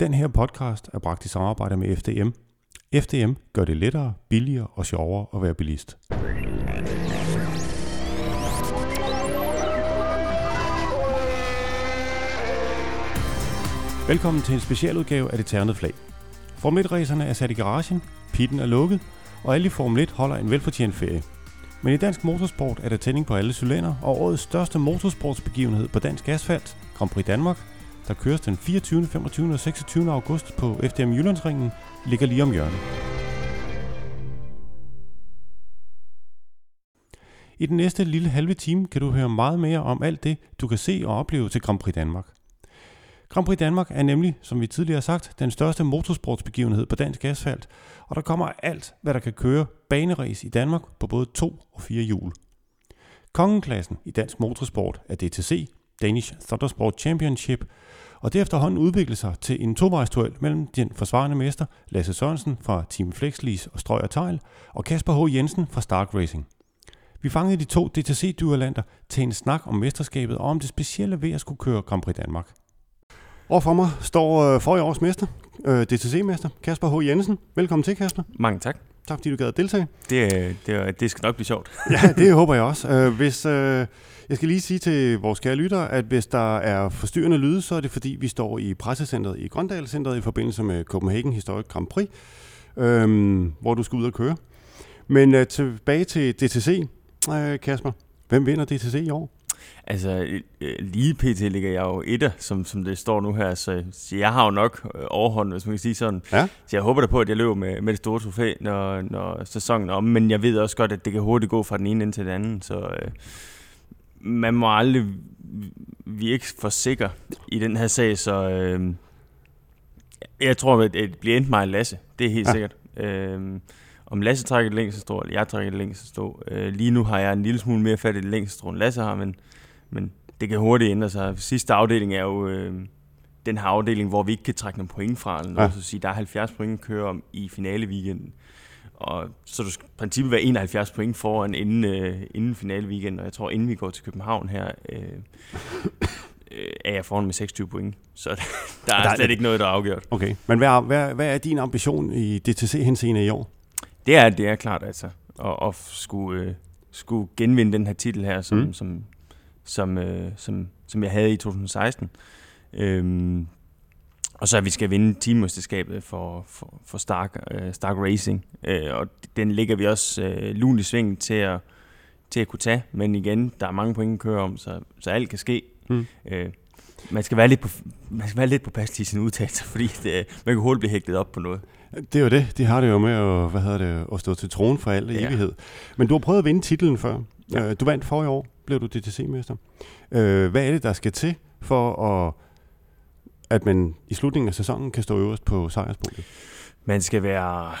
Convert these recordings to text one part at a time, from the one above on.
Den her podcast er bragt i samarbejde med FDM. FDM gør det lettere, billigere og sjovere at være bilist. Velkommen til en specialudgave af det ternede flag. Formel 1 er sat i garagen, pitten er lukket, og alle i Formel 1 holder en velfortjent ferie. Men i dansk motorsport er der tænding på alle cylinder, og årets største motorsportsbegivenhed på dansk asfalt, Grand Prix Danmark, der køres den 24., 25. og 26. august på FDM Jyllandsringen, ligger lige om hjørnet. I den næste lille halve time kan du høre meget mere om alt det, du kan se og opleve til Grand Prix Danmark. Grand Prix Danmark er nemlig, som vi tidligere har sagt, den største motorsportsbegivenhed på dansk asfalt, og der kommer alt, hvad der kan køre baneræs i Danmark på både to og fire hjul. Kongeklassen i dansk motorsport er DTC, Danish Thundersport Championship, og det efterhånden udviklede sig til en tovejstuel mellem den forsvarende mester Lasse Sørensen fra Team Flexlease og Strøg og Tejl, og Kasper H. Jensen fra Stark Racing. Vi fangede de to DTC-dyrlander til en snak om mesterskabet og om det specielle ved at skulle køre Grand Prix Danmark. Og for mig står øh, forrige års mester, øh, DTC-mester, Kasper H. Jensen. Velkommen til, Kasper. Mange tak. Tak fordi du gad at deltage. Det, det, det skal nok blive sjovt. ja, det håber jeg også. Øh, hvis, øh, jeg skal lige sige til vores kære lyttere, at hvis der er forstyrrende lyde, så er det fordi, vi står i pressecentret i Grøndal Centret i forbindelse med Copenhagen Historic Grand Prix, øh, hvor du skal ud og køre. Men øh, tilbage til DTC, øh, Kasper. Hvem vinder DTC i år? Altså, øh, lige pt. ligger jeg jo etter, som, som det står nu her, så, så jeg har jo nok øh, overhånd, hvis man kan sige sådan. Ja. Så jeg håber da på, at jeg løber med, med det store trofæ, når, når sæsonen er om, men jeg ved også godt, at det kan hurtigt gå fra den ene ind til den anden, så øh, man må aldrig virke for sikker i den her sag, så øh, jeg tror, at det bliver endt mig Lasse, det er helt ja. sikkert. Øh, om Lasse trækker det længste strå, eller jeg trækker det længste strå. Øh, lige nu har jeg en lille smule mere fat i det længste strå, end Lasse har, men, men det kan hurtigt ændre sig. Sidste afdeling er jo øh, den her afdeling, hvor vi ikke kan trække nogle point fra, eller noget, ja. så sige, der er 70 point at køre om i finale weekenden. Og så du skal i princippet være 71 point foran inden, øh, inden finale weekend, og jeg tror, inden vi går til København her, øh, øh, er jeg foran med 26 point. Så der er, der er slet ikke noget, der er afgjort. Okay, men hvad, hvad, hvad er din ambition i DTC-henseende i år? Det er, det er klart, altså. At, at skulle, øh, skulle genvinde den her titel her, som, mm. som, som, øh, som, som jeg havde i 2016. Øhm, og så at vi skal vinde teammesterskabet for, for, for Stark, øh, Stark Racing. Øh, og den ligger vi også øh, lun i til at, til at kunne tage. Men igen, der er mange point at køre om, så, så alt kan ske. Mm. Øh, man skal være lidt på, man skal være lidt på pas i sin udtalelse, fordi det, man kan hurtigt blive hægtet op på noget. Det er jo det. De har det jo med at, hvad hedder det, at stå til tronen for alt ja. evighed. Men du har prøvet at vinde titlen før. Ja. Øh, du vandt for i år, blev du DTC-mester. Øh, hvad er det, der skal til for at, at man i slutningen af sæsonen kan stå øverst på sejrspunktet? Man skal være,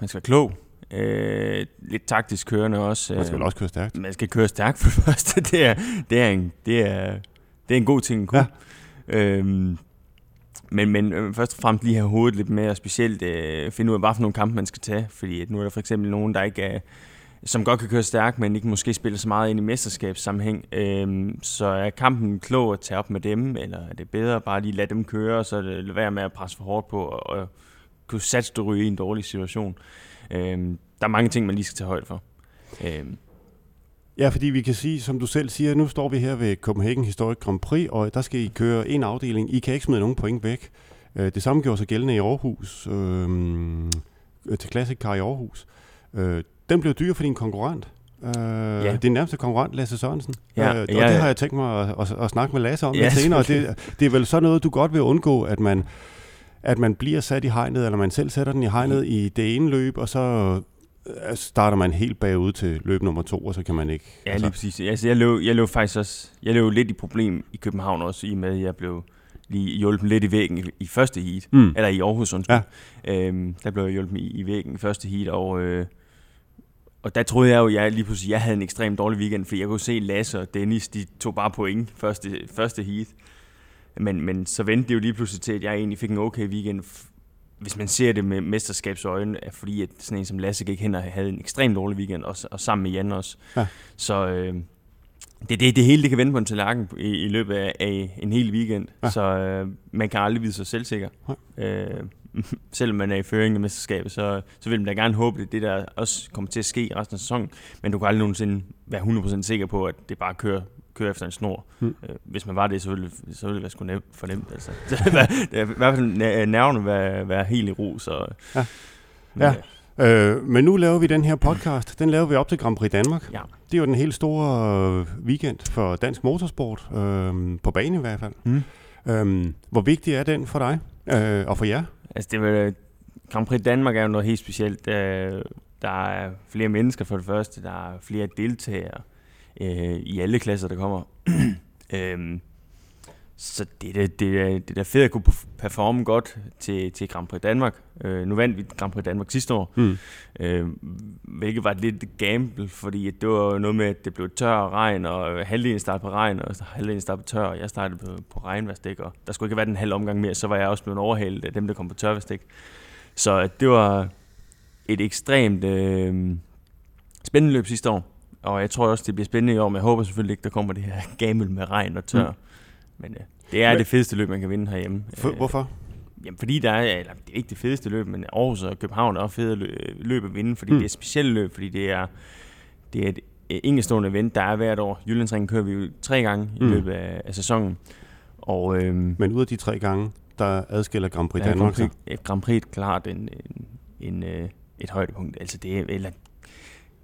man skal være klog. Øh, lidt taktisk kørende også. Man skal vel også køre stærkt? Man skal køre stærkt for det første. Det er, det er, en, det er, det er en god ting at kunne. Ja. Øhm, men, men øh, først og fremmest lige have hovedet lidt mere, specielt øh, finde ud af, hvad for nogle kampe man skal tage. Fordi at nu er der for eksempel nogen, der ikke er, som godt kan køre stærkt, men ikke måske spiller så meget ind i mesterskabssammenhæng. Øhm, så er kampen klog at tage op med dem, eller er det bedre bare lige lade dem køre, så det være med at presse for hårdt på, og, og kunne satse du ryge i en dårlig situation. Øhm, der er mange ting, man lige skal tage højde for. Øhm, Ja, fordi vi kan sige, som du selv siger, nu står vi her ved Copenhagen Historic Grand Prix, og der skal I køre en afdeling. I kan ikke smide nogen point væk. Øh, det samme gjorde sig gældende i Aarhus, øhm, øh, til Classic Car i Aarhus. Øh, den blev dyr for din konkurrent. Øh, ja. Din nærmeste konkurrent, Lasse Sørensen. Ja, øh, og ja, det har jeg tænkt mig at, at, at snakke med Lasse om ja, lidt senere. Det, det er vel så noget, du godt vil undgå, at man, at man bliver sat i hegnet, eller man selv sætter den i hegnet mm. i det ene løb, og så Øh, starter man helt bagud til løb nummer to, og så kan man ikke... Ja, altså. lige præcis. Altså, jeg, løb, jeg løb faktisk også... Jeg løb lidt i problem i København også, i og med, at jeg blev lige hjulpet lidt i væggen i, i første heat. Mm. Eller i Aarhus, undskyld. Ja. Øhm, der blev jeg hjulpet i, i væggen i første heat, og... Øh, og der troede jeg jo, at jeg lige pludselig jeg havde en ekstremt dårlig weekend, fordi jeg kunne se Lasse og Dennis, de tog bare point første, første heat. Men, men så vendte det jo lige pludselig til, at jeg egentlig fik en okay weekend, hvis man ser det med mesterskabsøjne, er fordi at sådan en som Lasse gik hen og havde en ekstremt dårlig weekend, og, og sammen med Jan også. Ja. Så, øh, det, det, det hele det kan vende på en tallerken i, i løbet af, af en hel weekend, ja. så øh, man kan aldrig vide sig selvsikker. Ja. Øh, selvom man er i føring i mesterskabet, så, så vil man da gerne håbe, at det der også kommer til at ske resten af sæsonen, men du kan aldrig nogensinde være 100% sikker på, at det bare kører, kører efter en snor. Mm. Øh, hvis man var det, så ville, så ville det være sgu nemt, for nemt. Altså. i hvert fald nerverne være, være helt i ro. Så, ja. Men, ja. Øh, men nu laver vi den her podcast. Den laver vi op til Grand Prix Danmark. Ja. Det er jo den helt store weekend for dansk motorsport, øh, på bane i hvert fald. Mm. Øh, hvor vigtig er den for dig øh, og for jer? Altså, det vil, øh, Grand Prix Danmark er jo noget helt specielt. Der, der er flere mennesker for det første, der er flere deltagere øh, i alle klasser, der kommer. øhm, så det er det, det, er fedt at kunne performe godt til, til Grand Prix Danmark. Øh, nu vandt vi Grand Prix Danmark sidste år, mm. øh, hvilket var et lidt gamble, fordi det var noget med, at det blev tør og regn, og halvdelen startede på regn, og halvdelen startede på tør, og jeg startede på, på regnværsdæk, og der skulle ikke være den halv omgang mere, så var jeg også blevet overhalet af dem, der kom på tørværsdæk. Så det var et ekstremt øh, spændende løb sidste år, og jeg tror også, det bliver spændende i år, men jeg håber selvfølgelig ikke, der kommer det her gamble med regn og tør. Mm. Men øh, det er men, det fedeste løb, man kan vinde herhjemme. For, øh, hvorfor? Jamen, fordi der er, eller det er ikke det fedeste løb, men Aarhus og København er også fede løb at vinde, fordi mm. det er et specielt løb, fordi det er, det er et enkeltstående event, der er hvert år. Jyllandsringen kører vi jo tre gange mm. i løbet af, af sæsonen. Og, øhm, men ud af de tre gange, der adskiller Grand Prix Danmark Grand Prix, Grand Prix er klart en, en, en, øh, et højdepunkt. Altså det er, eller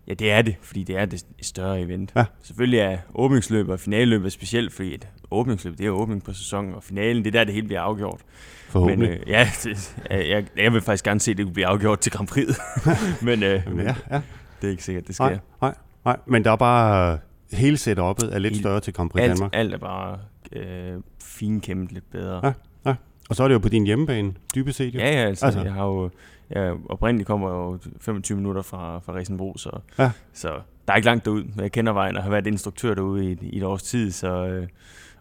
Ja, det er det, fordi det er det større event. Ja. Selvfølgelig er åbningsløb og finaleløbet specielt, fordi et åbningsløb, det er åbning på sæsonen, og finalen, det er der, det hele bliver afgjort. Forhåbentlig. Men, øh, ja, det, jeg, jeg vil faktisk gerne se, at det bliver afgjort til Grand Prix. men øh, ja, ja. det er ikke sikkert, det sker. Nej, nej, nej. men der er bare hele setup'et er lidt helt, større til Grand Prix alt, Danmark. Alt er bare øh, finkæmmet lidt bedre. Ja, ja. Og så er det jo på din hjemmebane, dybest set. Jo. Ja, ja, altså, altså. jeg har jo jeg oprindeligt kommer jo 25 minutter fra, fra Risenbro, så, ja. så der er ikke langt derud. Jeg kender vejen og har været instruktør derude i, i et års tid, så, øh,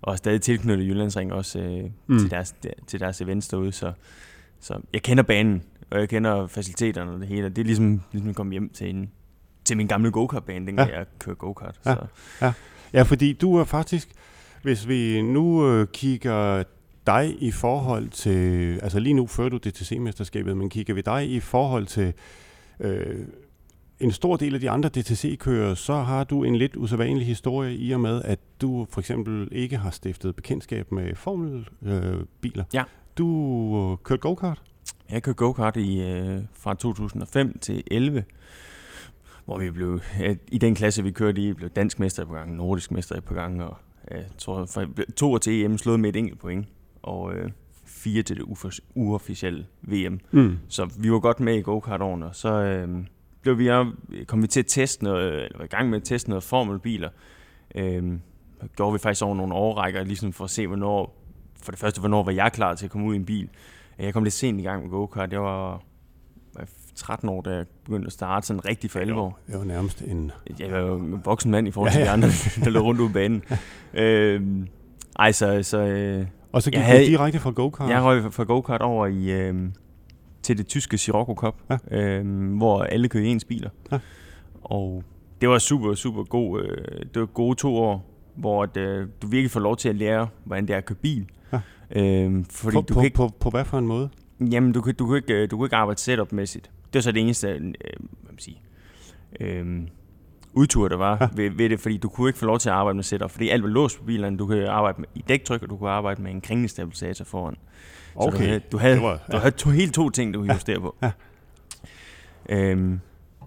og er stadig tilknyttet Jyllandsring også øh, mm. til, deres, til deres events derude. Så, så jeg kender banen, og jeg kender faciliteterne og det hele. Det er ligesom, ligesom at komme hjem til, en, til min gamle go-kart-bane, den ja. jeg kører go-kart. Ja. Så. Ja. ja, fordi du er faktisk, hvis vi nu øh, kigger dig i forhold til, altså lige nu fører du det til C-mesterskabet, men kigger vi dig i forhold til øh, en stor del af de andre DTC-kører, så har du en lidt usædvanlig historie i og med, at du for eksempel ikke har stiftet bekendtskab med formelbiler. Øh, ja. Du kørte go-kart? Jeg kørte go-kart i, øh, fra 2005 til 11 hvor vi blev, i den klasse, vi kørte i, blev dansk mester på gang, nordisk mester på gang, og jeg tror, to år til EM slået med et enkelt point og øh, fire til det uofficielle VM. Mm. Så vi var godt med i go-kart-årene, og så øh, blev vi, kom vi til at teste noget, eller var i gang med at teste noget formelbiler. Øh, gjorde vi faktisk over nogle årrækker, ligesom for at se, hvornår, for det første, hvornår var jeg klar til at komme ud i en bil. Jeg kom lidt sent i gang med go-kart. Jeg var, var 13 år, da jeg begyndte at starte sådan rigtig for alvor. Jeg var nærmest en... Jeg var en voksen mand i forhold til ja, ja. de andre, der lå rundt ud banen. øh, ej, så, så øh, og så gik du direkte fra go-kart? Jeg røg fra go-kart over i, øh, til det tyske Sirocco Cup, ja. øh, hvor alle kørte ens biler. Ja. Og det var super, super god. Øh, det var gode to år, hvor at, øh, du virkelig får lov til at lære, hvordan det er at køre bil. Ja. Øh, fordi på, du på, kan ikke, på, på hvad for en måde? Jamen, du, du, kan ikke, øh, du kan ikke arbejde setup-mæssigt. Det er så det eneste, øh, hvad man siger, øh, udtur, der var ved, ved det, fordi du kunne ikke få lov til at arbejde med setup, fordi alt var låst på bilerne. Du kunne arbejde med, i dæktryk, og du kunne arbejde med en kringlestabilisator foran. Okay. Så du havde, du havde, var, ja. du havde to, helt to ting, du kunne justere på. Ja. Øhm,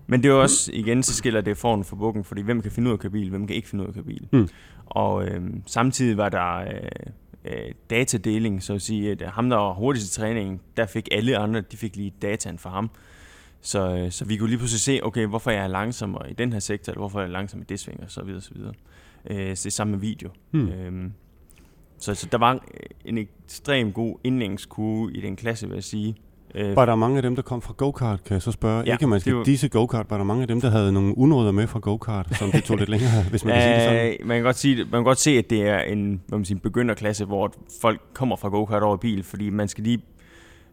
men det er også, igen, så skiller det foran for bukken, fordi hvem kan finde ud af at køre bil, hvem kan ikke finde ud af at køre bil. Mm. Og øhm, samtidig var der øh, øh, datadeling, så at sige, at ham, der var hurtigst i træningen, der fik alle andre, de fik lige dataen for ham. Så, øh, så vi kunne lige pludselig se, okay, hvorfor jeg er langsommere i den her sektor, eller hvorfor jeg er langsom i det sving, og så videre, så videre. Øh, så det samme med video. Hmm. Øhm, så, så der var en ekstrem god indlængskurve i den klasse, vil jeg sige. Øh, var der mange af dem, der kom fra go-kart, kan jeg så spørge? Ja, ikke man skal var... disse go-kart, var der mange af dem, der havde nogle unåder med fra go-kart, som det tog lidt længere, hvis man kan sige det sådan? Man kan godt, sige, man kan godt se, at det er en hvad man siger, begynderklasse, hvor folk kommer fra go-kart over bil, fordi man skal lige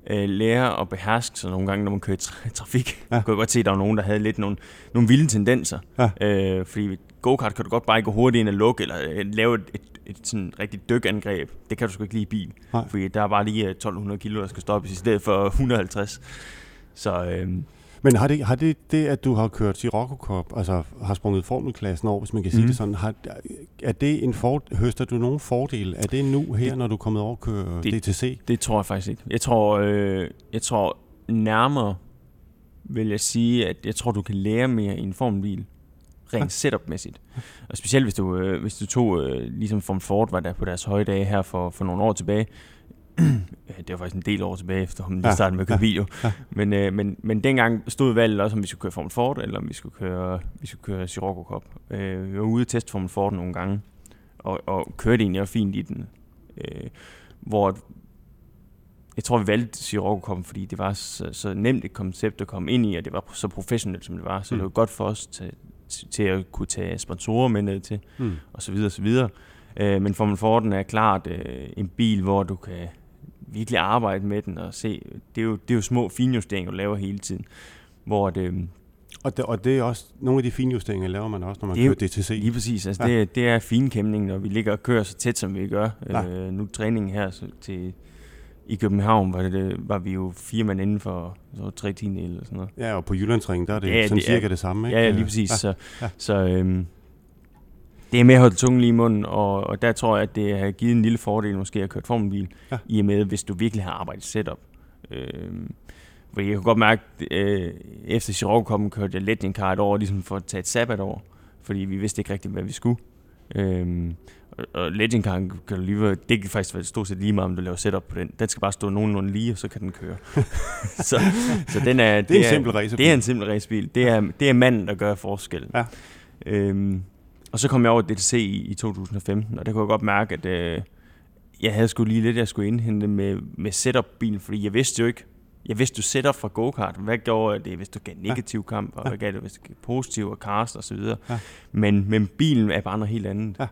øh, lære at beherske sig nogle gange, når man kører i trafik. Ja. Jeg kunne godt se, at der var nogen, der havde lidt nogle, nogle vilde tendenser. Ja. Øh, fordi go-kart kan du godt bare gå hurtigt ind og lukke, eller øh, lave et, et, et, sådan rigtig dykangreb. Det kan du sgu ikke lige i bil. Nej. Fordi der er bare lige 1200 øh, kilo, der skal stoppes i stedet for 150. Så... Øh, men har det, har det, det, at du har kørt Sirocco Cup, altså har sprunget formelklassen over, hvis man kan sige mm. det sådan, har, er det en for, høster du nogen fordel? Er det nu her, det, når du er kommet over at køre det, DTC? Det tror jeg faktisk ikke. Jeg tror, øh, jeg tror nærmere vil jeg sige, at jeg tror, du kan lære mere i en formelbil rent setup-mæssigt. Og specielt hvis du, øh, hvis du tog, øh, ligesom Form Ford var der på deres høje dage her for, for nogle år tilbage, det var faktisk en del år tilbage, efter hun lige startede med at køre ja, video. Ja. Men, øh, men, men dengang stod valget også, om vi skulle køre Formel Ford, eller om vi skulle køre, vi skulle køre Sirocco Cup. Øh, vi var ude og teste Formel Ford nogle gange, og, og kørte egentlig også fint i den. Øh, hvor jeg tror, vi valgte Sirocco Cup, fordi det var så, så nemt et koncept at komme ind i, og det var så professionelt, som det var. Så mm. det var godt for os til, til at kunne tage sponsorer med ned til, mm. og så videre, og så videre. Øh, men Formel Ford er klart øh, en bil, hvor du kan virkelig arbejde med den og se, det er jo, det er jo små finjusteringer, du laver hele tiden. Hvor det, øhm, og det, og det er også, nogle af de finjusteringer laver man også, når man kører DTC. Lige præcis, altså ja. det, det er finkæmning, når vi ligger og kører så tæt, som vi gør. Ja. Øh, nu træningen her så til, i København var, det, var vi jo fire mand inden for så tre tiende eller sådan noget. Ja, og på Jyllandsringen, der er det ja, sådan det cirka er, det samme, ikke? Ja, ja lige præcis. Ja. Så, ja. så øhm, det er med at holde tungen lige i munden, og, og der tror jeg, at det har givet en lille fordel måske at køre formelbil, ja. i og med, hvis du virkelig har arbejdet setup. Øh, for jeg kan godt mærke, øh, efter kom, kørte jeg let en kar et år, ligesom for at tage et sabbat over, fordi vi vidste ikke rigtigt, hvad vi skulle. Øh, og Legend Car kan du lige det kan faktisk være stort set lige meget, om du laver setup på den. Den skal bare stå nogenlunde lige, og så kan den køre. så, så den er, det, det er en simpel racerbil. Det er en simpel racebil. Det er, det er manden, der gør forskel. Ja. Øhm, og så kom jeg over DTC i, i 2015, og der kunne jeg godt mærke, at øh, jeg havde skulle lige lidt, jeg skulle indhente med, med setup-bilen, fordi jeg vidste jo ikke, jeg vidste jo setup fra go-kart. Hvad gjorde det, hvis du gav negativ ja. kamp, og ja. hvad gav det, hvis du gav positiv og cast og så videre. Ja. Men, men bilen er bare noget helt andet. Ja.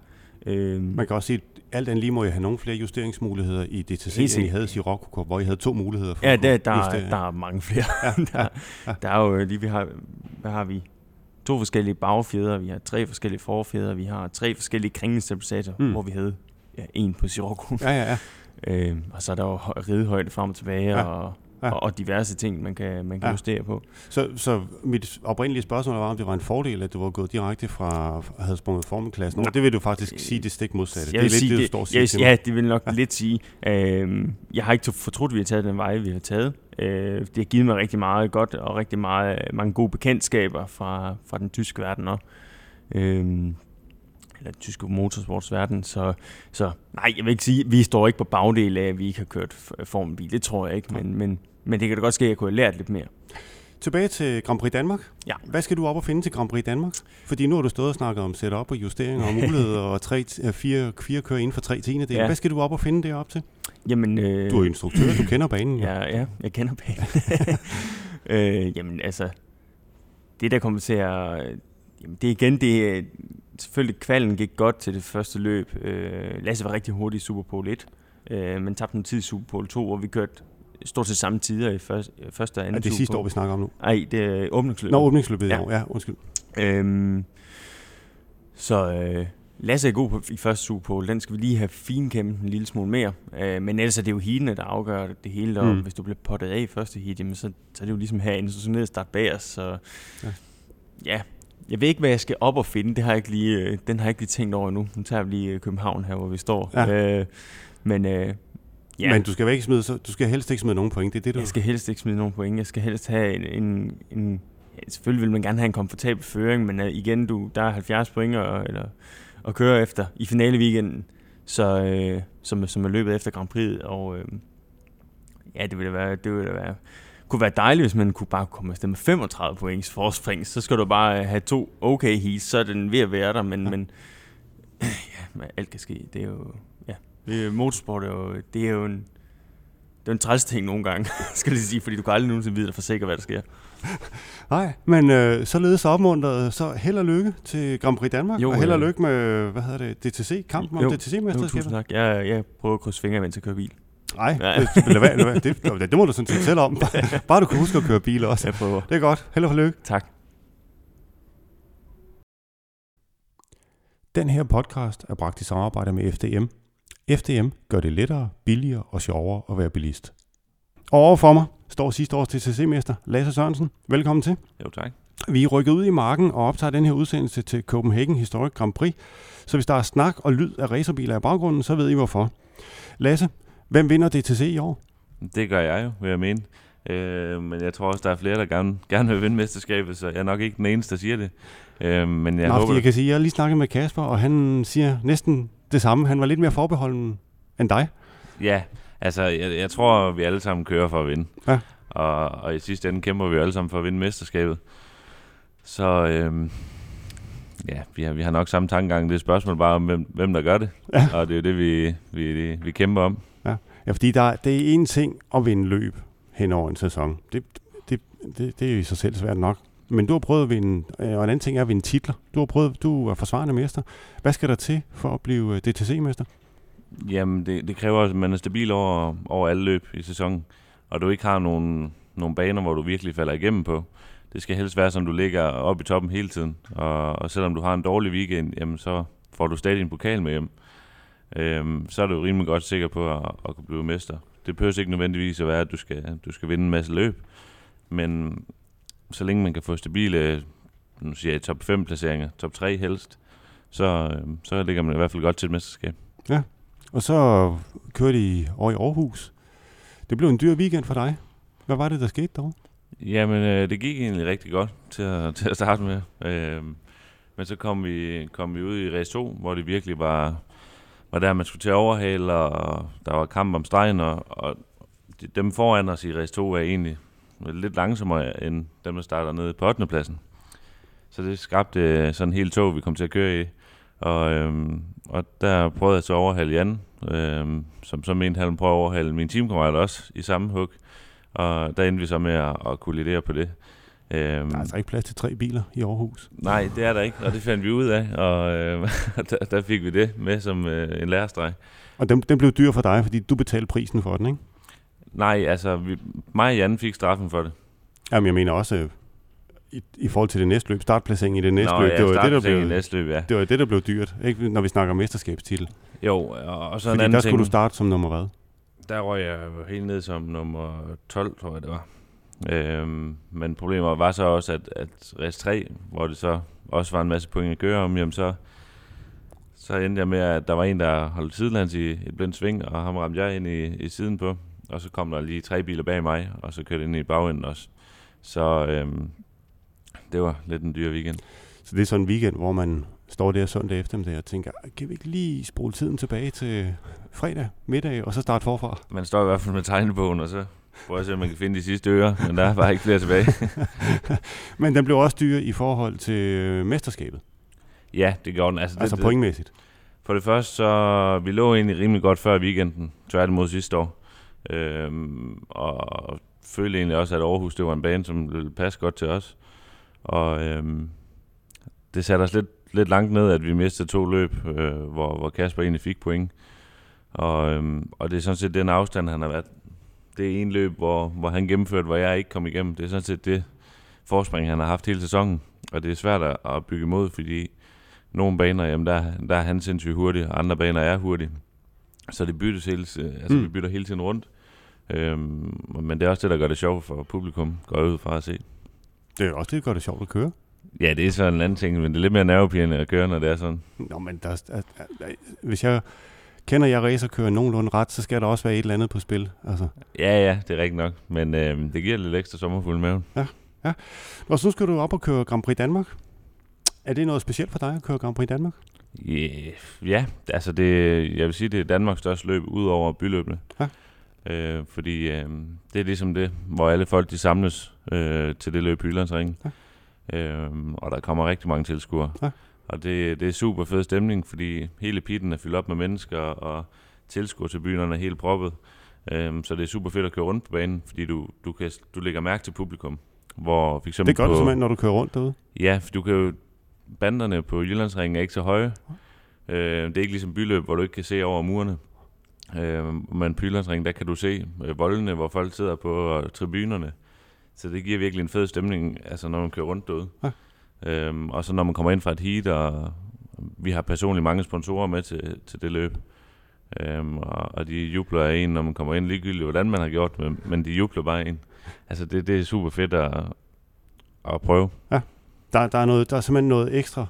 Øhm, Man kan også sige, alt andet lige må jeg have nogle flere justeringsmuligheder i DTC, end I havde i Rocco, hvor I havde to muligheder for Ja, der, der, der er mange flere. Ja, der, ja. der er jo lige, vi har, hvad har vi? To forskellige bagfjeder, vi har tre forskellige forfjeder, vi har tre forskellige kringelstabilisatorer, mm. hvor vi havde ja, en på Sirocco. Ja, ja, ja. øh, og så er der jo ridehøjde frem og tilbage, ja. og, ja. og, og diverse ting, man kan, man kan ja. justere på. Så, så mit oprindelige spørgsmål var, om det var en fordel, at du var gået direkte fra at have sprunget formelklassen. Det vil du faktisk øh, sige det stik modsatte. Jeg det er lidt sige, det, du står og siger jeg, Ja, det vil nok ja. lidt sige. Øh, jeg har ikke fortrudt, at vi har taget den vej, vi har taget. Øh, det har givet mig rigtig meget godt og rigtig meget, mange gode bekendtskaber fra, fra den tyske verden også. Øh, eller den tyske motorsportsverden. Så, så nej, jeg vil ikke sige, vi står ikke på bagdel af, at vi ikke har kørt formelbil. Det tror jeg ikke, men, men, men det kan da godt ske, at jeg kunne have lært lidt mere. Tilbage til Grand Prix Danmark. Ja. Hvad skal du op og finde til Grand Prix Danmark? Fordi nu har du stået og snakket om setup og justeringer og muligheder og tre, fire, fire kører inden for tre tiende Ja. Hvad skal du op og finde op til? Jamen, øh... Du er instruktør, du kender banen. Ja, ja, jeg kender banen. øh, jamen, altså, det der kommer til at... Jamen, det er igen, det selvfølgelig kvalden gik godt til det første løb. Øh, Lasse var rigtig hurtig i Superpole 1, øh, men tabte en tid i Superpole 2, hvor vi kørte stort set samme tider i første, første og anden Er det sidste år, vi snakker om nu? Nej, det er åbningsløbet. Nå, åbningsløbet ja. ja, undskyld. Øhm, så øh, Lasse er god på, i første Superpole. Den skal vi lige have finkæmpet en lille smule mere. Øh, men ellers er det jo heatene, der afgør det hele. Og mm. hvis du bliver pottet af i første heat, jamen, så, så er det jo ligesom herinde, så så ned og starte bag os. Så ja. ja, jeg ved ikke, hvad jeg skal op og finde. Det har jeg ikke lige, øh, den har jeg ikke lige tænkt over nu. Nu tager vi lige øh, København her, hvor vi står. Ja. Øh, men, øh, ja. men du skal, ikke smide, så, du skal helst ikke smide nogen point. Det er det, du... Jeg skal helst ikke smide nogen point. Jeg skal helst have en... en, en ja, selvfølgelig vil man gerne have en komfortabel føring, men uh, igen, du, der er 70 point at, eller, at køre efter i finale weekenden, så, øh, som, som er løbet efter Grand Prix. Og øh, ja, det ville være, det ville være kunne være dejligt, hvis man kunne bare komme afsted med 35 points forspring. Så skal du bare have to okay heats, så er den ved at være der, men, ja. men ja, alt kan ske. Det er jo, ja, er, motorsport er jo, det er jo en, det er en træls ting nogle gange, skal jeg sige, fordi du kan aldrig nogensinde vide, for sikkert, hvad der sker. Nej, men øh, således opmuntret, så held og lykke til Grand Prix Danmark, jo, og held og lykke med, hvad hedder det, DTC, kampen om DTC-mesterskabet. Jo, tusind tak. Jeg, jeg prøver at krydse fingre, mens jeg kører bil. Nej, det, lad være, lad være. Det, det, det må du sådan set selv om. Bare du kan huske at køre bil også. Jeg prøver. Det er godt. Held og lykke. Tak. Den her podcast er bragt i samarbejde med FDM. FDM gør det lettere, billigere og sjovere at være bilist. Og overfor mig står sidste års TCC-mester Lasse Sørensen. Velkommen til. Jo, tak. Vi er rykket ud i marken og optager den her udsendelse til Copenhagen Historic Grand Prix. Så hvis der er snak og lyd af racerbiler i baggrunden, så ved I hvorfor. Lasse, hvem vinder DTC i år? Det gør jeg jo, vil jeg mene. Øh, men jeg tror også, der er flere, der gerne, gerne vil vinde mesterskabet, så jeg er nok ikke den eneste, der siger det. Øh, men jeg Nå, håber, jeg kan sige, jeg har lige snakket med Kasper, og han siger næsten det samme. Han var lidt mere forbeholden end dig. Ja, altså jeg, jeg tror, vi alle sammen kører for at vinde. Ja. Og, og i sidste ende kæmper vi alle sammen for at vinde mesterskabet. Så øhm, ja, vi har, vi har nok samme tankegang. Det er spørgsmål bare om, hvem, hvem der gør det. Ja. Og det er det, vi, vi, vi kæmper om. Ja, ja fordi der, det er en ting at vinde løb hen over en sæson. Det, det, det, det er i sig selv svært nok. Men du har prøvet at vinde, øh, og en anden ting er at vinde titler. Du har prøvet, du er forsvarende mester. Hvad skal der til for at blive øh, DTC-mester? Jamen, det, det kræver, at man er stabil over, over alle løb i sæsonen. Og du ikke har nogen, nogle baner, hvor du virkelig falder igennem på. Det skal helst være, som du ligger oppe i toppen hele tiden. Og, og selvom du har en dårlig weekend, jamen, så får du stadig en pokal med hjem. Øhm, så er du rimelig godt sikker på at, at kunne blive mester. Det behøver ikke nødvendigvis at være, at du skal, du skal vinde en masse løb. Men så længe man kan få stabile, nu siger jeg top 5 placeringer, top 3 helst, så, øhm, så ligger man i hvert fald godt til et mesterskab. Ja, og så kørte I over i Aarhus. Det blev en dyr weekend for dig. Hvad var det, der skete derovre? Jamen, øh, det gik egentlig rigtig godt til at, til at starte med. Øh, men så kom vi, kom vi ud i race 2, hvor det virkelig var, var der, man skulle til at overhale, og der var kamp om stregen, og, og de, dem foran os i race 2 er egentlig lidt langsommere end dem, der starter nede på 8. pladsen. Så det skabte sådan en hel tog, vi kom til at køre i. Og, øhm, og der prøvede jeg så at overhale Jan, øhm, som så mente, han prøve at overhale min teamkammerat også i samme hug. Og der endte vi så med at, at kollidere på det. Øhm, der er altså ikke plads til tre biler i Aarhus. Nej, det er der ikke, og det fandt vi ud af, og øh, der, der fik vi det med som øh, en lærestreg. Og den, den blev dyr for dig, fordi du betalte prisen for den, ikke? Nej, altså vi, mig og Jan fik straffen for det. Jamen jeg mener også, i, i forhold til det næste løb, startplaceringen i det næste Nå, løb, ja, det var det, der blev, næste løb, ja. det var det, der blev dyrt, ikke? når vi snakker mesterskabstitel. Jo, og, og så Fordi en anden der skulle ting, du starte som nummer hvad? Der røg jeg helt ned som nummer 12, tror jeg det var. Øhm, men problemet var så også, at, at race 3, hvor det så også var en masse point at gøre om, jamen så, så endte jeg med, at der var en, der holdt sidelands i et blindt sving, og ham ramte jeg ind i, i siden på. Og så kom der lige tre biler bag mig, og så kørte ind i bagenden også. Så øhm, det var lidt en dyr weekend. Så det er sådan en weekend, hvor man står der søndag eftermiddag og tænker, kan vi ikke lige spole tiden tilbage til fredag middag, og så starte forfra? Man står i hvert fald med tegnebogen, og så prøver at se, om man kan finde de sidste ører, men der er bare ikke flere tilbage. men den blev også dyr i forhold til øh, mesterskabet? Ja, det gjorde den. Altså, altså det, pointmæssigt? For det første, så vi lå egentlig rimelig godt før weekenden, tværtimod sidste år. Øhm, og følte egentlig også, at Aarhus det var en bane, som ville passe godt til os. Og øhm, det satte os lidt, lidt langt ned, at vi mistede to løb, øh, hvor, hvor Kasper egentlig fik point. Og, øhm, og det er sådan set den afstand, han har været. Det er en løb, hvor, hvor han gennemførte, hvor jeg ikke kom igennem. Det er sådan set det forspring, han har haft hele sæsonen. Og det er svært at bygge imod, fordi nogle baner, jamen der, der er han sindssygt hurtig, og andre baner er hurtige. Så det byttes hele, altså mm. vi bytter hele tiden rundt. Øhm, men det er også det, der gør det sjovt for publikum, går ud fra at se. Det er også det, der gør det sjovt at køre. Ja, det er sådan en anden ting, men det er lidt mere nervepirrende at køre, når det er sådan. Nå, men der, er, hvis jeg kender jeg racerkører nogenlunde ret, så skal der også være et eller andet på spil. Altså. Ja, ja, det er rigtigt nok, men øhm, det giver lidt ekstra sommerfuld med. Ja, ja. Og så skal du op og køre Grand Prix Danmark. Er det noget specielt for dig at køre Grand Prix Danmark? Yeah, ja, altså det, jeg vil sige, det er Danmarks største løb, ud over byløbene. Ja. Øh, fordi øh, det er ligesom det, hvor alle folk de samles øh, til det løb i Jyllandsringen. Ja. Øh, og der kommer rigtig mange tilskuere. Ja. Og det, det er super fed stemning, fordi hele pitten er fyldt op med mennesker, og tilskuertribunerne er helt proppet. Øh, så det er super fedt at køre rundt på banen, fordi du, du, kan, du lægger mærke til publikum. Hvor for eksempel det gør på, du simpelthen, når du kører rundt derude? Ja, for du kan jo, banderne på Jyllandsringen er ikke så høje. Øh, det er ikke ligesom byløb, hvor du ikke kan se over murene. Øh, men Pyllandsring, der kan du se øh, voldene, hvor folk sidder på og tribunerne. Så det giver virkelig en fed stemning, altså når man kører rundt derude. Ja. Øhm, og så når man kommer ind fra et heat, og vi har personligt mange sponsorer med til, til det løb. Øhm, og, og de jubler af en, når man kommer ind, ligegyldigt hvordan man har gjort men, men de jubler bare en. Altså det, det er super fedt at, at prøve. Ja, der, der, er noget, der er simpelthen noget ekstra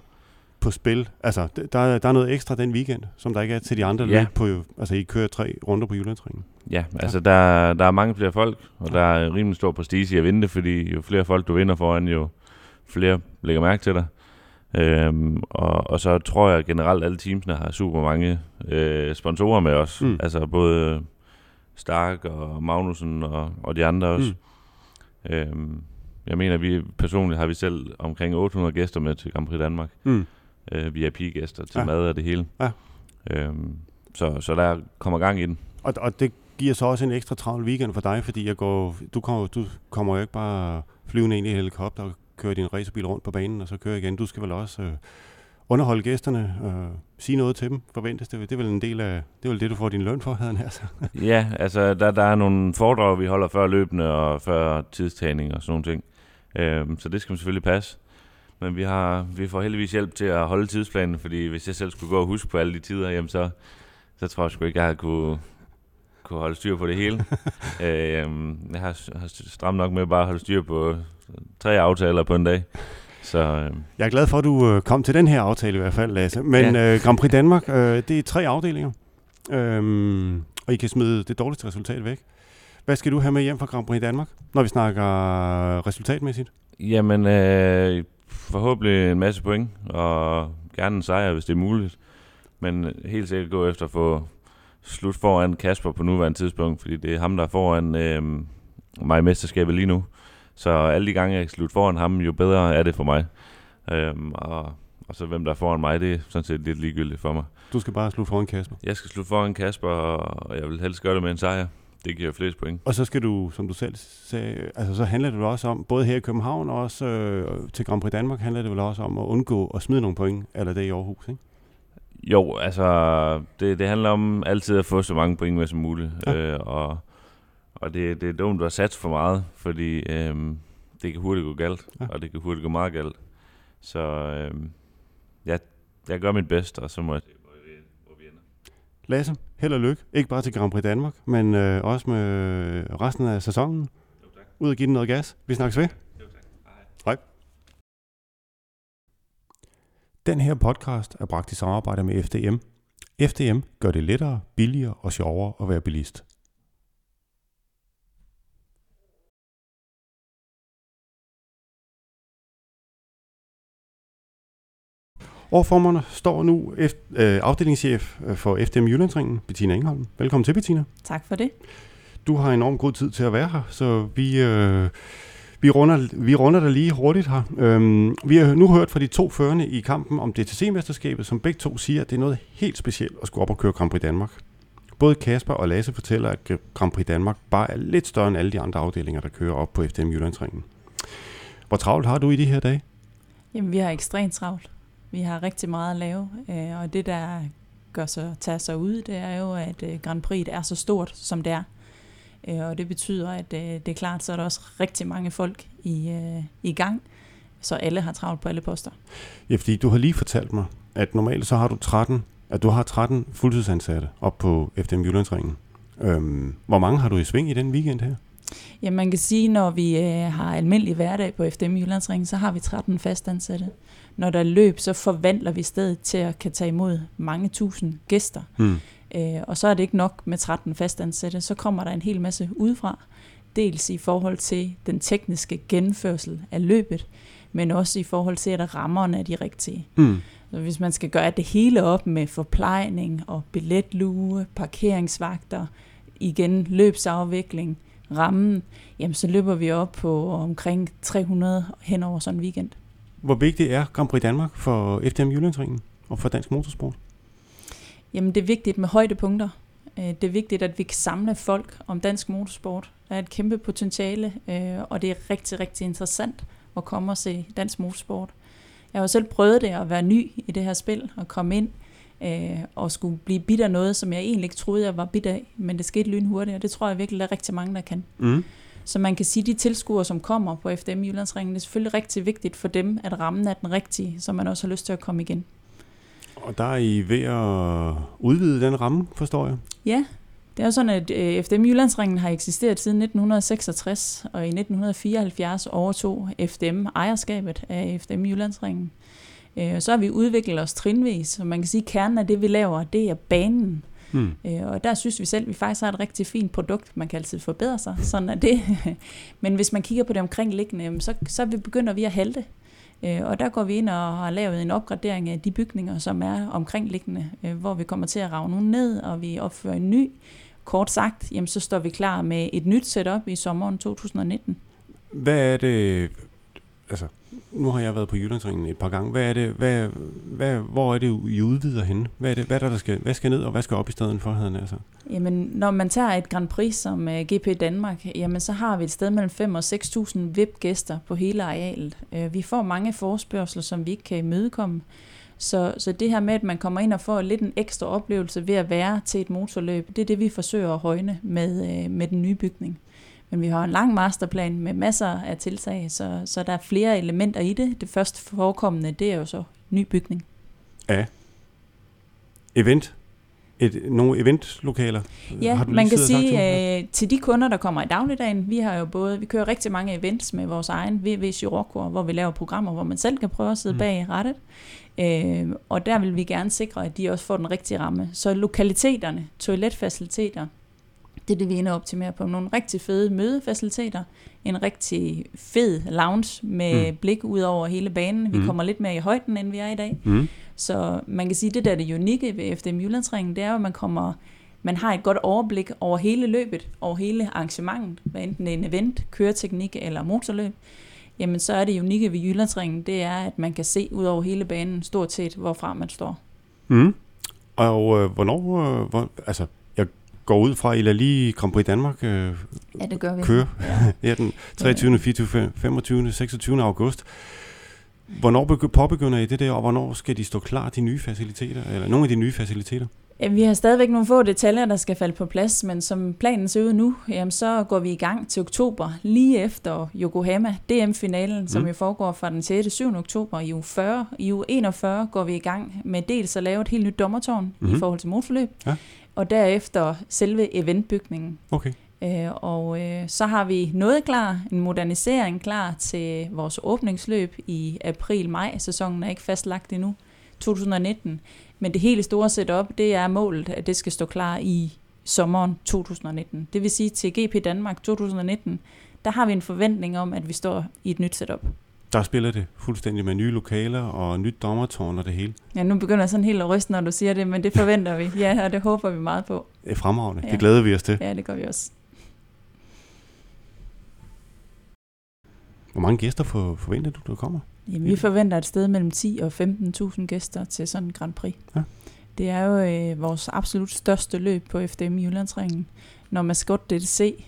på spil. Altså, der, der er noget ekstra den weekend, som der ikke er til de andre ja. løb på, altså I kører tre runder på Jyllandsringen. Ja, altså ja. Der, der er mange flere folk, og der er rimelig stor prestige i at vinde fordi jo flere folk du vinder foran, jo flere lægger mærke til dig. Øhm, og, og så tror jeg generelt, at alle teamsene har super mange øh, sponsorer med os. Mm. Altså både Stark og Magnussen og, og de andre også. Mm. Øhm, jeg mener, vi personligt har vi selv omkring 800 gæster med til Grand Prix Danmark. Mm. Øh, VIP-gæster til ja. mad og det hele. Ja. Øhm, så, så der kommer gang i den. Og, og det giver så også en ekstra travl weekend for dig, fordi jeg går, du, kommer, du kommer jo ikke bare flyvende ind i helikopter og kører din racerbil rundt på banen, og så kører igen. Du skal vel også øh, underholde gæsterne, øh, sige noget til dem, forventes det. Det er vel en del af, det er vel det, du får din løn for, havde han altså. ja, altså der, der er nogle foredrag, vi holder før løbende og før tidstagning og sådan nogle ting. Øh, så det skal man selvfølgelig passe. Men vi, har, vi får heldigvis hjælp til at holde tidsplanen, fordi hvis jeg selv skulle gå og huske på alle de tider, jamen så, så tror jeg sgu ikke, jeg havde kunne, kunne holde styr på det hele. øh, jeg har, har stramt nok med bare at holde styr på tre aftaler på en dag. Så, øh. Jeg er glad for, at du øh, kom til den her aftale i hvert fald, Lasse. Men ja. øh, Grand Prix Danmark, øh, det er tre afdelinger. Øhm, og I kan smide det dårligste resultat væk. Hvad skal du have med hjem fra Grand Prix Danmark, når vi snakker resultatmæssigt? Jamen, øh, forhåbentlig en masse point, og gerne en sejr, hvis det er muligt. Men helt sikkert gå efter at få slut foran Kasper på nuværende tidspunkt, fordi det er ham, der er foran øh, mig i mesterskabet lige nu. Så alle de gange, jeg kan slutte foran ham, jo bedre er det for mig. Øhm, og, og så hvem der er foran mig, det er sådan set lidt ligegyldigt for mig. Du skal bare slutte foran Kasper? Jeg skal slutte foran Kasper, og jeg vil helst gøre det med en sejr. Det giver flest point. Og så skal du, som du selv sagde, altså så handler det også om, både her i København og også øh, til Grand Prix Danmark, handler det vel også om at undgå at smide nogle point, eller det i Aarhus, ikke? Jo, altså det, det handler om altid at få så mange point med som muligt. Ja. Øh, og og det, det er dumt at satse for meget, fordi øhm, det kan hurtigt gå galt, ja. og det kan hurtigt gå meget galt. Så øhm, jeg, jeg gør mit bedste, og så må jeg se, hvor vi, hvor vi ender. Lasse, held og lykke. Ikke bare til Grand Prix Danmark, men øh, også med øh, resten af sæsonen. Jo, tak. Ud og give den noget gas. Vi snakkes ved. Jo, tak. Hej. Hej. Den her podcast er bragt i samarbejde med FDM. FDM gør det lettere, billigere og sjovere at være bilist. Overformerne står nu øh, afdelingschef øh, for FDM Jyllandsringen, Bettina Engholm. Velkommen til, Bettina. Tak for det. Du har enormt god tid til at være her, så vi, øh, vi, runder, vi runder dig lige hurtigt her. Øhm, vi har nu hørt fra de to førende i kampen om DTC-mesterskabet, som begge to siger, at det er noget helt specielt at skulle op og køre Grand Prix Danmark. Både Kasper og Lasse fortæller, at Grand Prix Danmark bare er lidt større end alle de andre afdelinger, der kører op på FDM Jyllandsringen. Hvor travlt har du i de her dage? Jamen, vi har ekstremt travlt. Vi har rigtig meget at lave, øh, og det der gør sig, tager sig ud, det er jo, at øh, Grand Prix er så stort, som det er. Øh, og det betyder, at øh, det er klart, så er der også rigtig mange folk i, øh, i gang, så alle har travlt på alle poster. Ja, fordi du har lige fortalt mig, at normalt så har du 13, at du har 13 fuldtidsansatte op på FDM Jyllandsringen. Øhm, hvor mange har du i sving i den weekend her? Ja, man kan sige, når vi øh, har almindelig hverdag på FDM Jyllandsringen, så har vi 13 fastansatte når der er løb, så forvandler vi stedet til at kan tage imod mange tusind gæster. Øh, og så er det ikke nok med 13 fastansatte, så kommer der en hel masse udefra. Dels i forhold til den tekniske genførsel af løbet, men også i forhold til, at rammerne er de rigtige. Hmm. Så hvis man skal gøre det hele op med forplejning og billetlue, parkeringsvagter, igen løbsafvikling, rammen, jamen så løber vi op på omkring 300 hen over sådan en weekend. Hvor vigtigt er Grand Prix Danmark for FDM Jyllandsringen og for dansk motorsport? Jamen det er vigtigt med højdepunkter. Øh, det er vigtigt, at vi kan samle folk om dansk motorsport. Der er et kæmpe potentiale, øh, og det er rigtig, rigtig interessant at komme og se dansk motorsport. Jeg har jo selv prøvet det at være ny i det her spil og komme ind øh, og skulle blive bidt af noget, som jeg egentlig ikke troede, jeg var bidt af, men det skete lynhurtigt, og det tror jeg virkelig, der er rigtig mange, der kan. Mm. Så man kan sige, at de tilskuere, som kommer på FDM Jyllandsringen, det er selvfølgelig rigtig vigtigt for dem, at rammen er den rigtige, så man også har lyst til at komme igen. Og der er I ved at udvide den ramme, forstår jeg? Ja, det er jo sådan, at øh, FDM Jyllandsringen har eksisteret siden 1966, og i 1974 overtog FDM ejerskabet af FDM Jyllandsringen. Øh, så har vi udviklet os trinvis, så man kan sige, at kernen af det, vi laver, det er banen. Mm. og der synes vi selv, at vi faktisk har et rigtig fint produkt. Man kan altid forbedre sig, sådan er det. Men hvis man kigger på det omkringliggende, så, så begynder vi at halte. og der går vi ind og har lavet en opgradering af de bygninger, som er omkringliggende, hvor vi kommer til at rave nogen ned, og vi opfører en ny. Kort sagt, jamen, så står vi klar med et nyt setup i sommeren 2019. Hvad er det, altså nu har jeg været på Jyllandsringen et par gange. Hvad er det, hvad, hvad, hvor er det, I udvider henne? Hvad er det, hvad er der, der skal, hvad skal ned, og hvad skal op i stedet for, havde altså? Jamen, når man tager et Grand Prix som øh, uh, GP Danmark, jamen, så har vi et sted mellem 5 og 6.000 VIP-gæster på hele arealet. Uh, vi får mange forspørgseler, som vi ikke kan imødekomme. Så, så det her med, at man kommer ind og får lidt en ekstra oplevelse ved at være til et motorløb, det er det, vi forsøger at højne med, uh, med den nye bygning. Men vi har en lang masterplan med masser af tiltag, så, så der er flere elementer i det. Det første forekommende, det er jo så ny bygning. Ja. Event? Et, nogle eventlokaler? Ja, har du man kan sige, øh, til de kunder, der kommer i dagligdagen, vi har jo både, vi kører rigtig mange events med vores egen VV Chirurgkor, hvor vi laver programmer, hvor man selv kan prøve at sidde mm. bag rettet. Øh, og der vil vi gerne sikre, at de også får den rigtige ramme. Så lokaliteterne, toiletfaciliteter, det er det, vi ender optimere på. Nogle rigtig fede mødefaciliteter, en rigtig fed lounge med mm. blik ud over hele banen. Vi mm. kommer lidt mere i højden, end vi er i dag. Mm. Så man kan sige, det der er det unikke ved FDM Jyllandsringen, det er at man kommer man har et godt overblik over hele løbet, over hele arrangementet, hvad enten det er en event, køreteknik eller motorløb, jamen så er det unikke ved Jyllandsringen, det er, at man kan se ud over hele banen stort set, hvorfra man står. Mm. Og øh, hvornår, øh, hvor, altså går ud fra, I lader lige Grand Prix Danmark øh, ja, det gør vi. køre ja. ja, den 23., 24., 25., 26. august. Hvornår påbegynder I det der, og hvornår skal de stå klar, de nye faciliteter, eller nogle af de nye faciliteter? Ja, vi har stadigvæk nogle få detaljer, der skal falde på plads, men som planen ser ud nu, jamen, så går vi i gang til oktober, lige efter Yokohama DM-finalen, mm. som jo foregår fra den 6. 7. oktober i uge 40. I uge 41 går vi i gang med dels at lave et helt nyt dommertårn mm. i mhm. forhold til motorløb, ja og derefter selve eventbygningen. Okay. Øh, og øh, så har vi noget klar, en modernisering klar til vores åbningsløb i april-maj. Sæsonen er ikke fastlagt endnu, 2019. Men det hele store setup, det er målet, at det skal stå klar i sommeren 2019. Det vil sige til GP Danmark 2019, der har vi en forventning om, at vi står i et nyt setup. Der spiller det fuldstændig med nye lokaler og nyt dommertårn og det hele. Ja, nu begynder jeg sådan helt at ryste, når du siger det, men det forventer vi. Ja, og det håber vi meget på. Det er fremragende. Ja. Det glæder vi os til. Ja, det gør vi også. Hvor mange gæster forventer du, der kommer? Jamen, vi forventer et sted mellem 10 og 15.000 gæster til sådan en Grand Prix. Ja. Det er jo øh, vores absolut største løb på FDM Jyllandsringen. Når Mascot DDC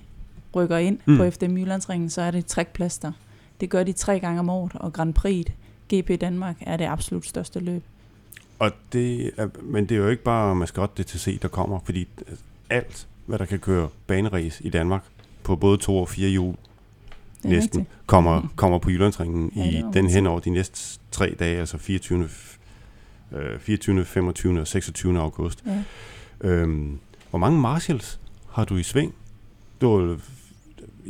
rykker ind mm. på FDM Jyllandsringen, så er det trækplaster. Det gør de tre gange om året, og Grand Prix, GP Danmark, er det absolut største løb. Og det er, men det er jo ikke bare maskot DTC, der kommer, fordi alt, hvad der kan køre baneræs i Danmark, på både to og fire hjul, næsten, kommer, kommer på Jyllandsringen ja, i den hen over de næste tre dage, altså 24. 24., 25. og 26. august. Ja. Øhm, hvor mange marshals har du i sving? Du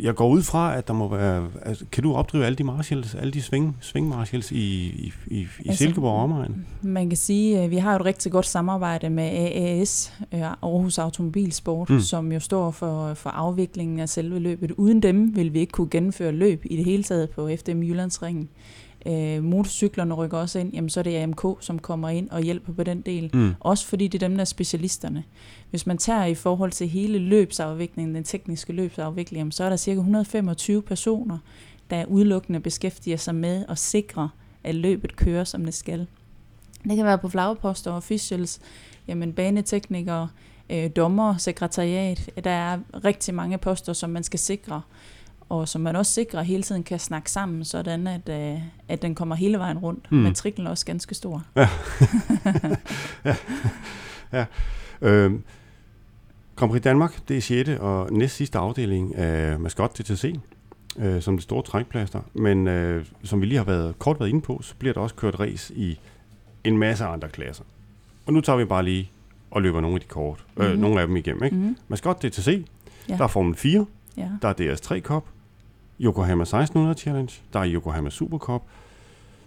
jeg går ud fra, at der må være... Altså, kan du opdrive alle de marshals, alle de sving, sving marshals i, i, i, i altså, Silkeborg og omegn? Man kan sige, at vi har et rigtig godt samarbejde med AAS, øh, Aarhus Automobilsport, mm. som jo står for, for afviklingen af selve løbet. Uden dem vil vi ikke kunne gennemføre løb i det hele taget på FDM Jyllandsringen øh, motorcyklerne rykker også ind, jamen så er det AMK, som kommer ind og hjælper på den del. Mm. Også fordi det er dem, der er specialisterne. Hvis man tager i forhold til hele løbsafviklingen, den tekniske løbsafvikling, jamen, så er der cirka 125 personer, der udelukkende beskæftiger sig med at sikre, at løbet kører, som det skal. Det kan være på flagposter, officials, jamen baneteknikere, øh, dommer, sekretariat. Der er rigtig mange poster, som man skal sikre. Og som man også sikrer hele tiden kan snakke sammen, sådan at, øh, at den kommer hele vejen rundt. Mm. Matriklen er også ganske stor. Ja. ja. ja. Øhm, Grand Prix Danmark, det er 6. og næst sidste afdeling af Mascot DTC, øh, som det store trækplaster. Men øh, som vi lige har været kort været inde på, så bliver der også kørt race i en masse andre klasser. Og nu tager vi bare lige og løber nogle af de kort, øh, mm-hmm. nogle af dem igennem. Ikke? Mm-hmm. Mascot DTC, ja. der er Formel 4, ja. der er DS3 Cup, Yokohama 1600 Challenge, der er Yokohama Supercup,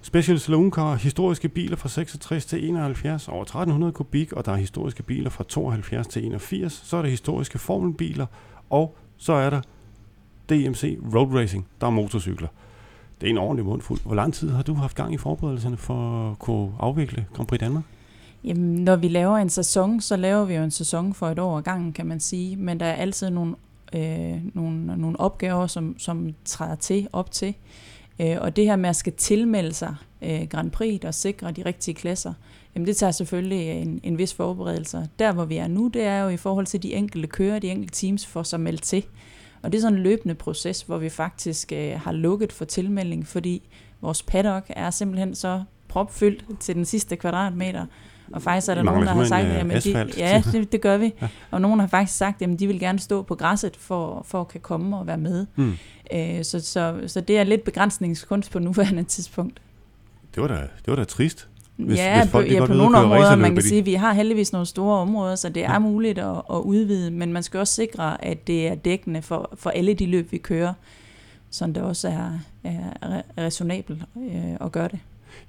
Special Saloon Car, historiske biler fra 66 til 71, over 1300 kubik, og der er historiske biler fra 72 til 81. Så er der historiske formelbiler, og så er der DMC Road Racing, der er motorcykler. Det er en ordentlig mundfuld. Hvor lang tid har du haft gang i forberedelserne for at kunne afvikle Grand Prix Danmark? Jamen, når vi laver en sæson, så laver vi jo en sæson for et år ad gangen, kan man sige. Men der er altid nogle, øh, nogle, nogle opgaver, som, som træder til op til. Øh, og det her med at skal tilmelde sig øh, Grand Prix og sikre de rigtige klasser, jamen det tager selvfølgelig en, en vis forberedelse. Der hvor vi er nu, det er jo i forhold til de enkelte kører, de enkelte teams får sig meldt til. Og det er sådan en løbende proces, hvor vi faktisk øh, har lukket for tilmelding, fordi vores paddock er simpelthen så propfyldt til den sidste kvadratmeter, og faktisk er der nogen, der har sagt, at øh, de, ja, det, det gør vi. Ja. Og nogen har faktisk sagt, at de vil gerne stå på græsset for, for at kan komme og være med. Mm. Øh, så, så, så det er lidt begrænsningskunst på nuværende tidspunkt. Det var da, det var da trist. Hvis, ja, hvis folk, ja på nogle områder, man kan sige, at vi har heldigvis nogle store områder, så det er ja. muligt at, at udvide, men man skal også sikre, at det er dækkende for, for alle de løb, vi kører, så det også er, er resonabelt øh, at gøre det.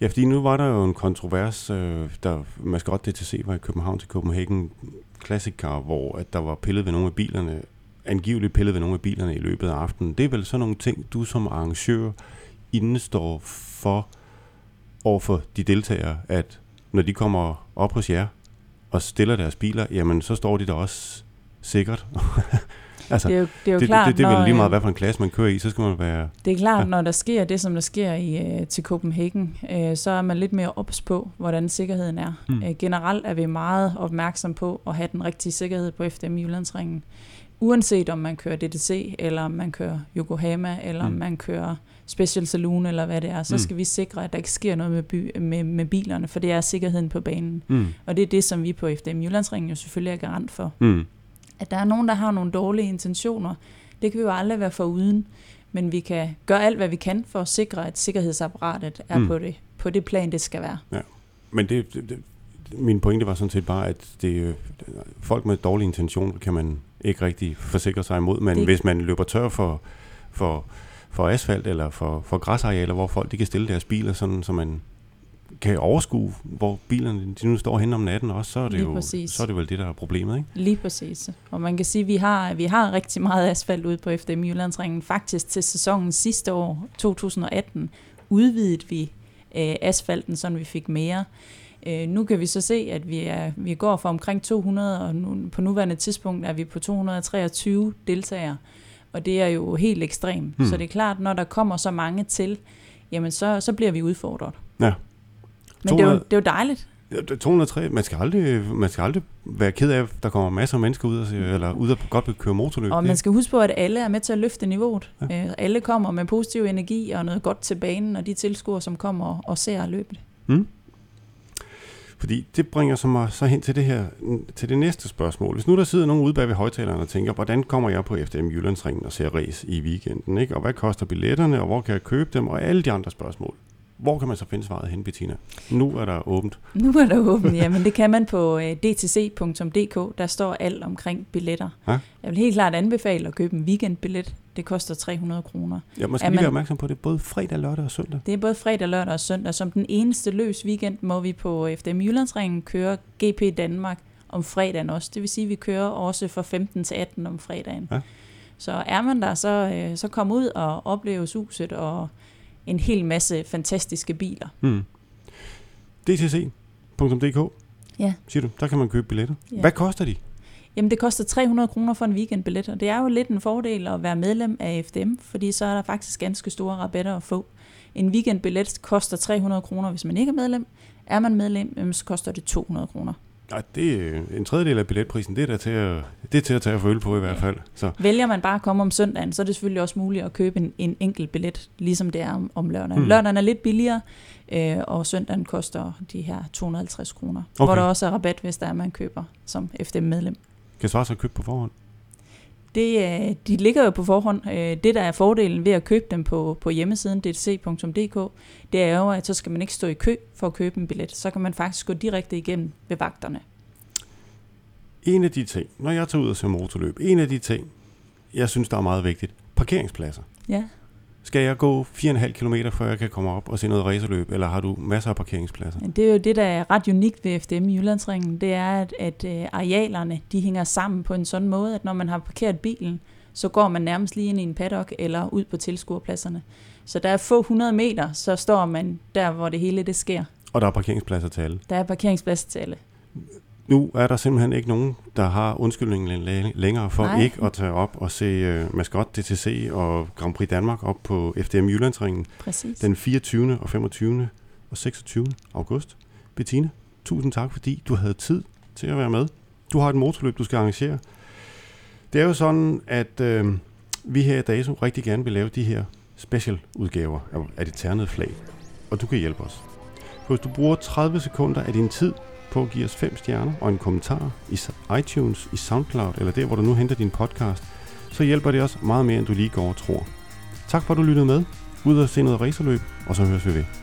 Ja, fordi nu var der jo en kontrovers, øh, der Mascot DTC var i København til Copenhagen Classic Car, hvor at der var pillet ved nogle af bilerne, angiveligt pillet ved nogle af bilerne i løbet af aftenen. Det er vel sådan nogle ting, du som arrangør indestår for over for de deltagere, at når de kommer op hos jer og stiller deres biler, jamen så står de der også sikkert Altså, det er jo, det er jo det, klart, det, det, det er vel lige meget, hvad for en klasse man kører i, så skal man være... Det er klart, ja. når der sker det, som der sker i, uh, til Copenhagen, uh, så er man lidt mere ops på, hvordan sikkerheden er. Mm. Uh, generelt er vi meget opmærksom på at have den rigtige sikkerhed på FDM Jyllandsringen. Uanset om man kører DDC, eller om man kører Yokohama, eller mm. om man kører Special Saloon, eller hvad det er, så mm. skal vi sikre, at der ikke sker noget med, by, med, med bilerne, for det er sikkerheden på banen. Mm. Og det er det, som vi på FDM Jyllandsringen jo selvfølgelig er garant for. Mm at der er nogen, der har nogle dårlige intentioner. Det kan vi jo aldrig være for uden, men vi kan gøre alt, hvad vi kan for at sikre, at sikkerhedsapparatet er mm. på, det, på det plan, det skal være. Ja. Men det, det, det, min pointe var sådan set bare, at det, folk med dårlige intentioner kan man ikke rigtig forsikre sig imod, men det... hvis man løber tør for, for, for asfalt eller for, for græsarealer, hvor folk de kan stille deres biler, sådan, så man kan overskue, hvor bilerne de nu står hen om natten også, så er det, jo, så er det vel det, der er problemet, ikke? Lige præcis. Og man kan sige, at vi har, vi har rigtig meget asfalt ude på FDM Jyllandsringen. Faktisk til sæsonen sidste år, 2018, udvidede vi øh, asfalten, så vi fik mere. Øh, nu kan vi så se, at vi, er, vi går fra omkring 200, og nu, på nuværende tidspunkt er vi på 223 deltagere. Og det er jo helt ekstremt. Hmm. Så det er klart, når der kommer så mange til, jamen så, så bliver vi udfordret. Ja. Men 200, det, er jo, det er jo dejligt. 203, man skal, aldrig, man skal aldrig være ked af, at der kommer masser af mennesker ud, og, eller ud og godt køre motorløb. Og man skal huske på, at alle er med til at løfte niveauet. Ja. Øh, alle kommer med positiv energi og noget godt til banen, og de tilskuere, som kommer og ser løbet. Mm. Fordi det bringer så mig så hen til det her, til det næste spørgsmål. Hvis nu der sidder nogen ude bag ved højtalerne og tænker, hvordan kommer jeg på FDM Jyllandsringen og ser race i weekenden, ikke? og hvad koster billetterne, og hvor kan jeg købe dem, og alle de andre spørgsmål. Hvor kan man så finde svaret hen, Bettina? Nu er der åbent. Nu er der åbent, ja, men det kan man på øh, dtc.dk. Der står alt omkring billetter. Ja? Jeg vil helt klart anbefale at købe en weekendbillet. Det koster 300 kroner. Ja, man skal lige være opmærksom på, at det er både fredag, lørdag og søndag. Det er både fredag, lørdag og søndag. Som den eneste løs weekend må vi på FDM Jyllandsringen køre GP Danmark om fredagen også. Det vil sige, at vi kører også fra 15 til 18 om fredagen. Ja. Så er man der, så, øh, så kom ud og opleve huset og en hel masse fantastiske biler. Mm. DTC.dk Ja. Siger du, der kan man købe billetter. Ja. Hvad koster de? Jamen det koster 300 kroner for en weekendbillet, og det er jo lidt en fordel at være medlem af FDM, fordi så er der faktisk ganske store rabatter at få. En weekendbillet koster 300 kroner, hvis man ikke er medlem. Er man medlem, så koster det 200 kroner. Ja, det en tredjedel af billetprisen, det er, der til at, det er til at tage og føle på i hvert fald. Så. Vælger man bare at komme om søndagen, så er det selvfølgelig også muligt at købe en, en enkelt billet, ligesom det er om, om lørdagen. Hmm. Lørdagen er lidt billigere, øh, og søndagen koster de her 250 kroner, okay. hvor der også er rabat, hvis der er, man køber som FDM-medlem. Kan svare sig købe på forhånd? Det, øh, de ligger jo på forhånd. Øh, det, der er fordelen ved at købe dem på, på hjemmesiden dtc.dk, det er jo, at så skal man ikke stå i kø for at købe en billet. Så kan man faktisk gå direkte igennem ved vagterne. En af de ting, når jeg tager ud og ser motorløb, en af de ting, jeg synes, der er meget vigtigt, parkeringspladser. Ja. Skal jeg gå 4,5 km, før jeg kan komme op og se noget racerløb, eller har du masser af parkeringspladser? Det er jo det, der er ret unikt ved FDM i Jyllandsringen, det er, at, at øh, arealerne de hænger sammen på en sådan måde, at når man har parkeret bilen, så går man nærmest lige ind i en paddock eller ud på tilskuerpladserne. Så der er få 100 meter, så står man der, hvor det hele det sker. Og der er parkeringspladser til alle? Der er parkeringspladser til alle nu er der simpelthen ikke nogen, der har undskyldningen længere for Nej. ikke at tage op og se uh, Mascot DTC og Grand Prix Danmark op på FDM Jyllandsringen Præcis. den 24. og 25. og 26. august. Bettina, tusind tak, fordi du havde tid til at være med. Du har et motorløb, du skal arrangere. Det er jo sådan, at uh, vi her i DASO rigtig gerne vil lave de her special udgaver af det ternede flag, og du kan hjælpe os. For hvis du bruger 30 sekunder af din tid på at give os fem stjerner og en kommentar i iTunes, i SoundCloud eller der, hvor du nu henter din podcast, så hjælper det os meget mere, end du lige går og tror. Tak for, at du lyttede med. Ud og se noget racerløb, og så høres vi ved.